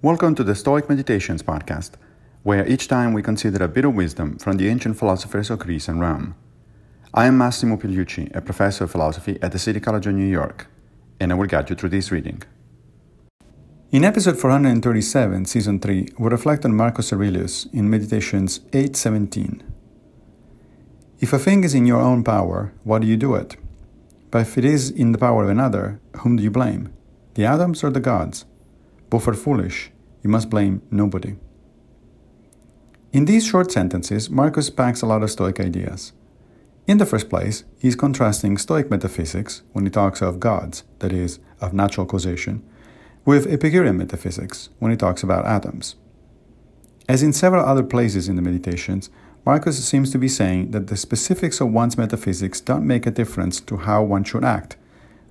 Welcome to the Stoic Meditations podcast, where each time we consider a bit of wisdom from the ancient philosophers of Greece and Rome. I am Massimo Pigliucci, a professor of philosophy at the City College of New York, and I will guide you through this reading. In episode 437, season 3, we reflect on Marcus Aurelius in Meditations 8:17. If a thing is in your own power, why do you do it? But if it is in the power of another, whom do you blame? The atoms or the gods? Both are foolish. You must blame nobody. In these short sentences, Marcus packs a lot of Stoic ideas. In the first place, he's contrasting Stoic metaphysics, when he talks of gods, that is, of natural causation, with Epicurean metaphysics, when he talks about atoms. As in several other places in the Meditations, Marcus seems to be saying that the specifics of one's metaphysics don't make a difference to how one should act,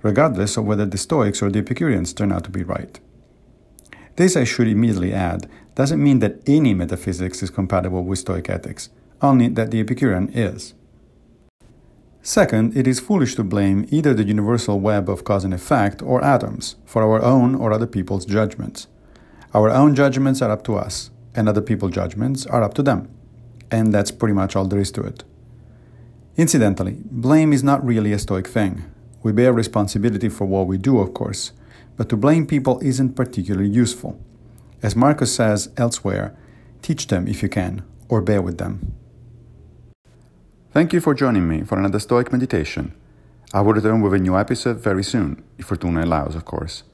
regardless of whether the Stoics or the Epicureans turn out to be right. This, I should immediately add, doesn't mean that any metaphysics is compatible with Stoic ethics, only that the Epicurean is. Second, it is foolish to blame either the universal web of cause and effect or atoms for our own or other people's judgments. Our own judgments are up to us, and other people's judgments are up to them. And that's pretty much all there is to it. Incidentally, blame is not really a Stoic thing. We bear responsibility for what we do, of course, but to blame people isn't particularly useful. As Marcus says elsewhere, teach them if you can, or bear with them. Thank you for joining me for another Stoic meditation. I will return with a new episode very soon, if Fortuna allows, of course.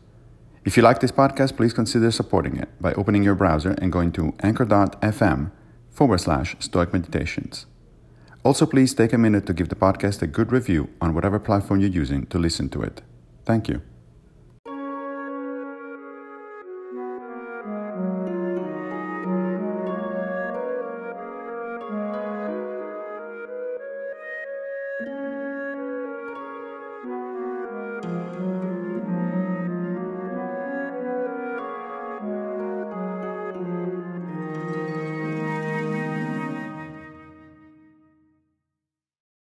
If you like this podcast, please consider supporting it by opening your browser and going to anchor.fm forward slash Stoic Meditations. Also, please take a minute to give the podcast a good review on whatever platform you're using to listen to it. Thank you.